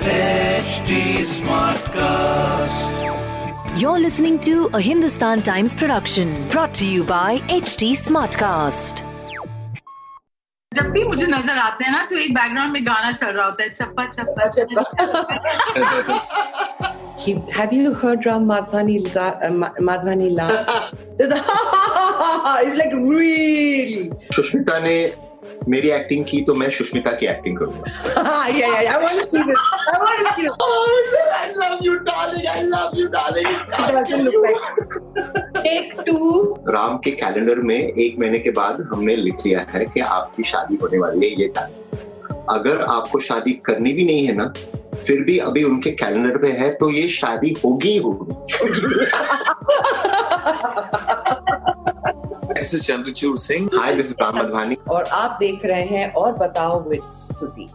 HD Smartcast. You're listening to a Hindustan Times production brought to you by HT Smartcast. जब भी मुझे नजर आते हैं ना तो एक बैकग्राउंड में गाना चल रहा होता है चप्पा चप्पा चप्पा He, have you heard Ram Madhvani, la- uh, Ma- Madhvani laugh? it's like really. Sushmita ने मेरी एक्टिंग की तो मैं सुष्मिता की एक्टिंग करूँगा yeah, yeah, yeah. I want to see this. I want to see this. I love you darling I love you darling It doesn't look like. Take two. Ram के calendar में एक महीने के बाद हमने लिख लिया है कि आपकी शादी होने वाली है ये तारीख अगर आपको शादी करनी भी नहीं है ना फिर भी अभी उनके कैलेंडर पे है तो ये शादी होगी ही होगी This is Chandrachur Singh. Hi this is Ram और आप देख रहे हैं और बताओ विद स्तुति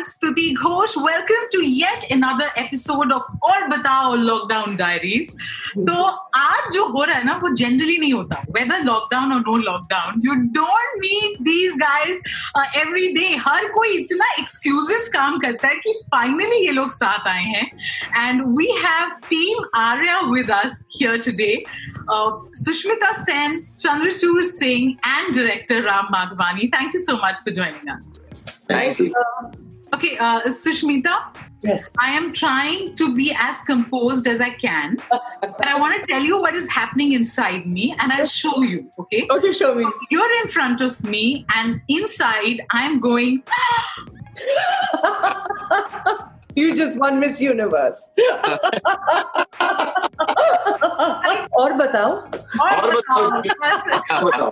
I'm Stuti Ghosh. Welcome to yet another episode of और बताओ लॉकडाउन डायरीज तो आज जो हो रहा है ना वो जनरली नहीं होता। वेदर लॉकडाउन और no lockdown you don't meet these guys every day हर कोई इतना एक्सक्लूसिव काम करता है कि फाइनली ये लोग साथ आए हैं। And we have team Aarya with us here today Sushmita Sen Chandrachur Singh and director Ram Madhvani thank you so much for joining us thank you Okay, uh, Sushmita, Yes. I am trying to be as composed as I can, but I want to tell you what is happening inside me, and I'll show you. Okay, Okay, show me. you're in front of me, and inside I'm going. You just won Miss Universe. और बताओ और बताओ जी। बताओ हम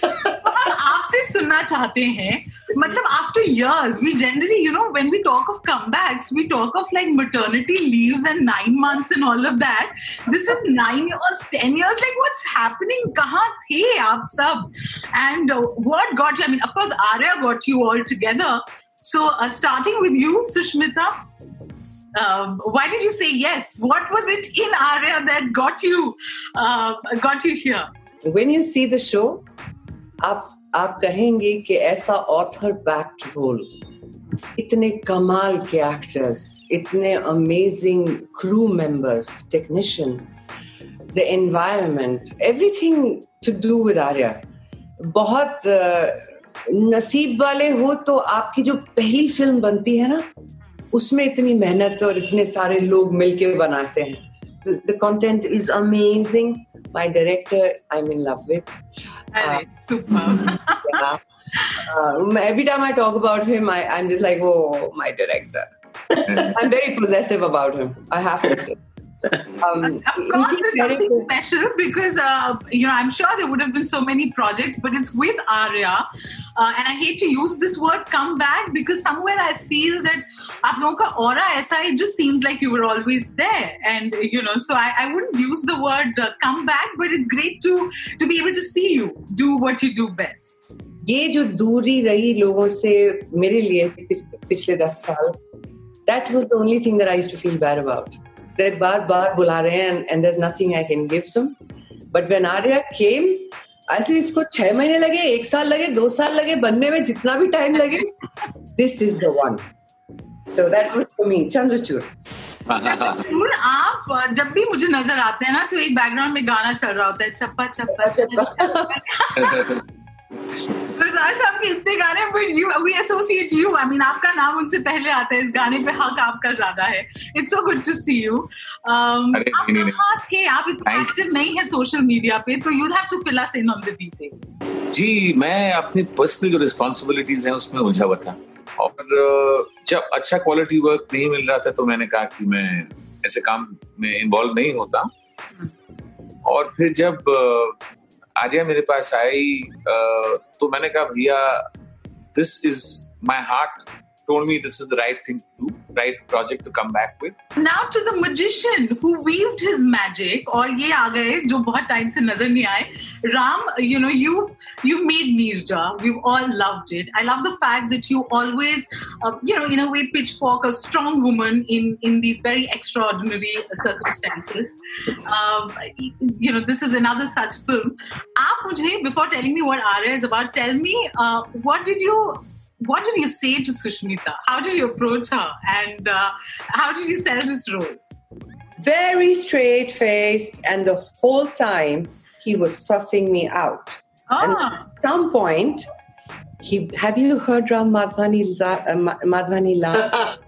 आपसे सुनना चाहते हैं मतलब after you know when we talk of comebacks we talk of like maternity leaves and nine months and all of that this is nine years ten years like what's happening kahan the aap sab and uh, what got you i mean of course arya got you all together so uh, starting with you sushmita um, why did you say yes what was it in arya that got you uh, got you here when you see the show आप आप कहेंगे कि ऐसा author backed role इतने कमाल के actors इतने amazing crew members technicians the environment everything to do with Aarya बहुत नसीब वाले हो तो आपकी जो पहली फ़िल्म बनती है ना उसमें इतनी मेहनत और इतने सारे लोग मिलके बनाते हैं। The content is amazing. My director i'm in love with. Alright, yeah. Um, every time I talk about him, I, I'm just like, oh, my director. I'm very possessive about him. I have to say. Um, Of course, he's there's very something special because uh, you know I'm sure there would have been so many projects, but it's with Arya, uh, and I hate to use this word "come back" because somewhere I feel that आप लोगों का aura ऐसा it just seems like you were always there, and you know, so I, I wouldn't use the word uh, "come back," but it's great to to be able to see you do what you do best. ये जो दूरी रही लोगों से मेरे लिए पिछ- पिछले दस साल that was the only thing that I used to feel bad about. That बार बार बुला रहे हैं and, and there's nothing I can give them. But when Arya came, ऐसे इसको छह महीने लगे एक साल लगे दो साल लगे बनने में जितना भी टाइम लगे this is the one. So that was for me, Chandrachur. ज़रूर आप जब भी मुझे नज़र आते हैं ना तो एक बैकग्राउंड में गाना चल रहा होता है चप्पा चप्पा चप्पा। गुलजार साहब के इतने गाने but you associate you I mean आपका नाम उनसे पहले आता है इस गाने पे हक आपका ज़्यादा है। It's so good to see you आप नहीं, नहीं, कहाँ थे? आप इतना एक्टिव नहीं है सोशल मीडिया पे तो you have to fill us in on the details जी मैं अपनी पर्सनल जो रिस्पॉन्सिबिलिटीज हैं उसमें उलझा हुआ था। और जब अच्छा क्वालिटी वर्क नहीं मिल रहा था तो मैंने कहा कि मैं ऐसे काम में इन्वॉल्व नहीं होता। और फिर जब अ, आर्या मेरे पास आई तो मैंने कहा भैया This is my heart told me this is the right thing to do right project to come back with. Now to the magician who weaved his magic और ये आ गए जो बहुत टाइम से नजर नहीं आए Ram you know you you made Neerja we've all loved it I love the fact that you always uh, you know in a way pitchfork a strong woman in in these very extraordinary circumstances um, you know this is another such film आप मुझे before telling me what Arya is about tell me uh, what did you what did you say to Sushmita? How did you approach her? And uh, how did you sell this role? Very straight faced, and the whole time he was sussing me out. And Ah, at some point, he have you heard Ram Madhvani La- uh, Madhvani laugh?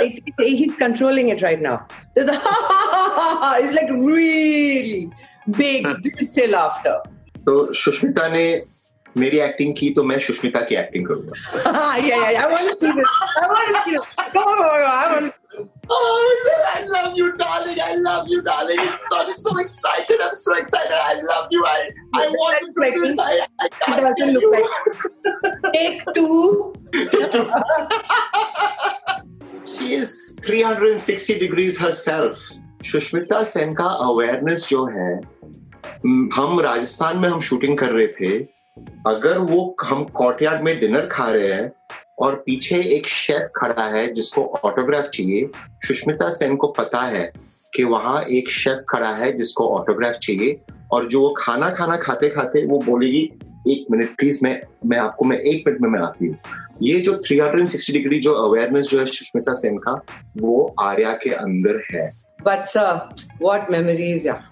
It's- he's controlling it right now. It's like really big, distal laughter. तो सुष्मिता ने मेरी acting की तो मैं सुष्मिता की acting करूँगा yeah, yeah, yeah. I want to see this. I want to see this. Come on, come on, come on. I want Oh, I love you, darling. I love you, darling. It's, I'm so excited. I'm so excited. I love you. I, I want to doesn't do look this. like I, I It can't doesn't tell look you. like take two. She is 360 degrees herself. Sushmita Sen का awareness जो है हम राजस्थान में हम shooting कर रहे थे, अगर वो हम कोर्टयार्ड में डिनर खा रहे हैं और पीछे एक शेफ खड़ा है जिसको ऑटोग्राफ चाहिए, सुष्मिता सेन को पता है कि वहाँ एक शेफ खड़ा है जिसको ऑटोग्राफ चाहिए और जो वो खाना खाना खाते खाते वो बोलेगी, एक मिनट प्लीज़ मैं मैं आपको, मैं एक मिनट में, मैं आती हूँ. ये जो 360 डिग्री जो अवेयरनेस जो है सुष्मिता सेन का, वो आर्या के अंदर है। But sir, what memories, yeah.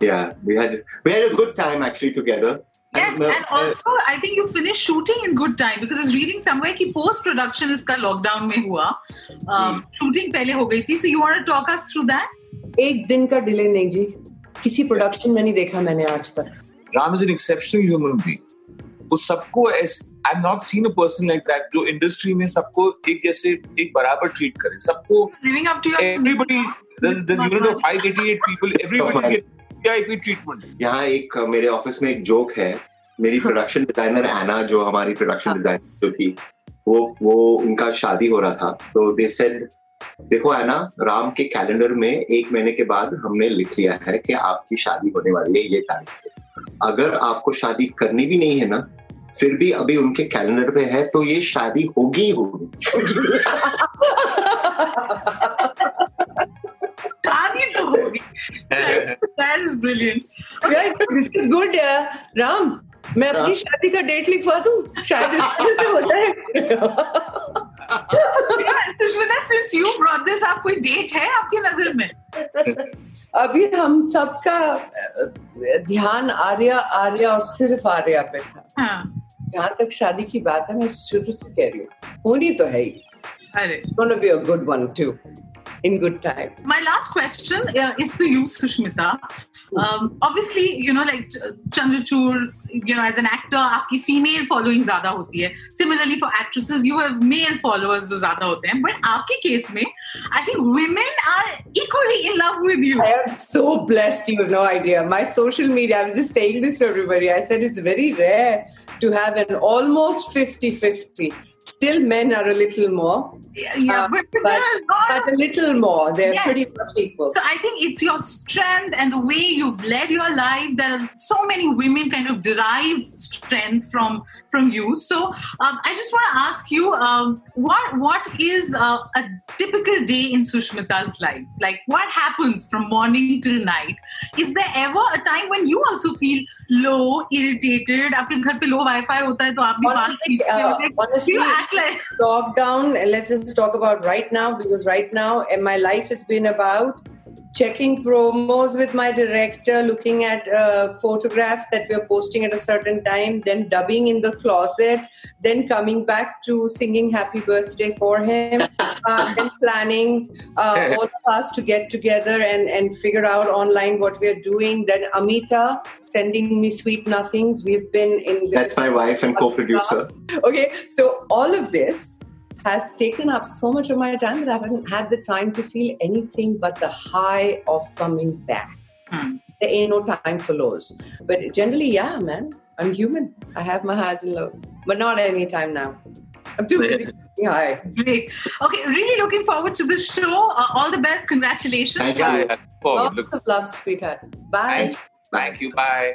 Yeah, we had we had a good time actually together. yes, मैं- and also I think you finished shooting in good time because I was reading somewhere कि post production इसका lockdown में हुआ. Um, shooting पहले हो गई थी. So you want to talk us through that? एक दिन का डिले नहीं जी किसी प्रोडक्शन में नहीं देखा मैंने आज तक Ram is an exceptional human being. वो सबको I have not seen a person like that जो इंडस्ट्री में सबको एक जैसे एक बराबर ट्रीट करे। सबको Living up to your everybody there's there's unit of 588 people everybody is getting VIP treatment. यहाँ एक uh, मेरे ऑफ़िस में एक जोक है। मेरी प्रोडक्शन डिज़ाइनर एना जो हमारी प्रोडक्शन डिज़ाइनर जो थी वो वो उनका शादी हो रहा था। तो दे सेड देखो एना राम के कैलेंडर में एक महीने के बाद हमने लिख लिया है कि आपकी शादी होने वाली है ये तारीख अगर आपको शादी करनी भी नहीं है ना फिर भी अभी उनके कैलेंडर पे है तो ये शादी होगी ही होगी शादी तो होगी. That is brilliant. This is good Ram मैं अपनी शादी का डेट लिखवा दूँ शायद से होता है Yeah, Sushmita, since you brought this up, कोई डेट है आपकी नज़र में? अभी हम सबका ध्यान आर्या आर्या और सिर्फ़ आर्या पे था हाँ. जहाँ तक शादी की बात है मैं शुरू से कह रही हूँ होनी तो है ही अरे. gonna be a good one too in good time My last question uh, is for you, Sushmita. Um, obviously, you know, like Ch- Chandrachud, you know, as an actor, आपकी female following ज़्यादा होती है. Similarly, for actresses, you have male followers जो ज़्यादा होते हैं. But आपके case में, I think women are equally in love with you. I am so blessed, you have no idea. My social media, I was just saying this to everybody. I said it's very rare to have an almost 50 50. Still, men are a little more, Yeah, yeah, Uh, but, but, but, there are a but a little more. They're Yes. pretty much equal. So I think it's your strength and the way you've led your life. There are so many women kind of derive strength from from you. So um, I just want to ask you, um, what what is uh, a typical day in Sushmita's life? Like what happens from morning till night? Is there ever a time when you also feel low, irritated? आपके घर पे low Wi-Fi होता है तो आप भी बात Honestly, कीजिए. uh, Like, honestly, you act like lockdown and let's just talk about right now because right now and my life has been about checking promos with my director looking at uh, photographs that we're posting at a certain time then dubbing in the closet then coming back to singing happy birthday for him uh, then planning uh, all of us to get together and, and figure out online what we're doing. Then amita sending me sweet nothings. We've been in That's my wife and co-producer. okay so all of this has taken up so much of my time that I haven't had the time to feel anything but the high of coming back. Mm. There ain't no time for lows. But generally, yeah, man, I'm human. I have my highs and lows, but not any time now. I'm too busy. Hi. Great. Okay, really looking forward to the show. Uh, all the best. Congratulations. Thank you. Yeah, Lots look. of love, sweetheart. Bye. Thank, thank you. Bye.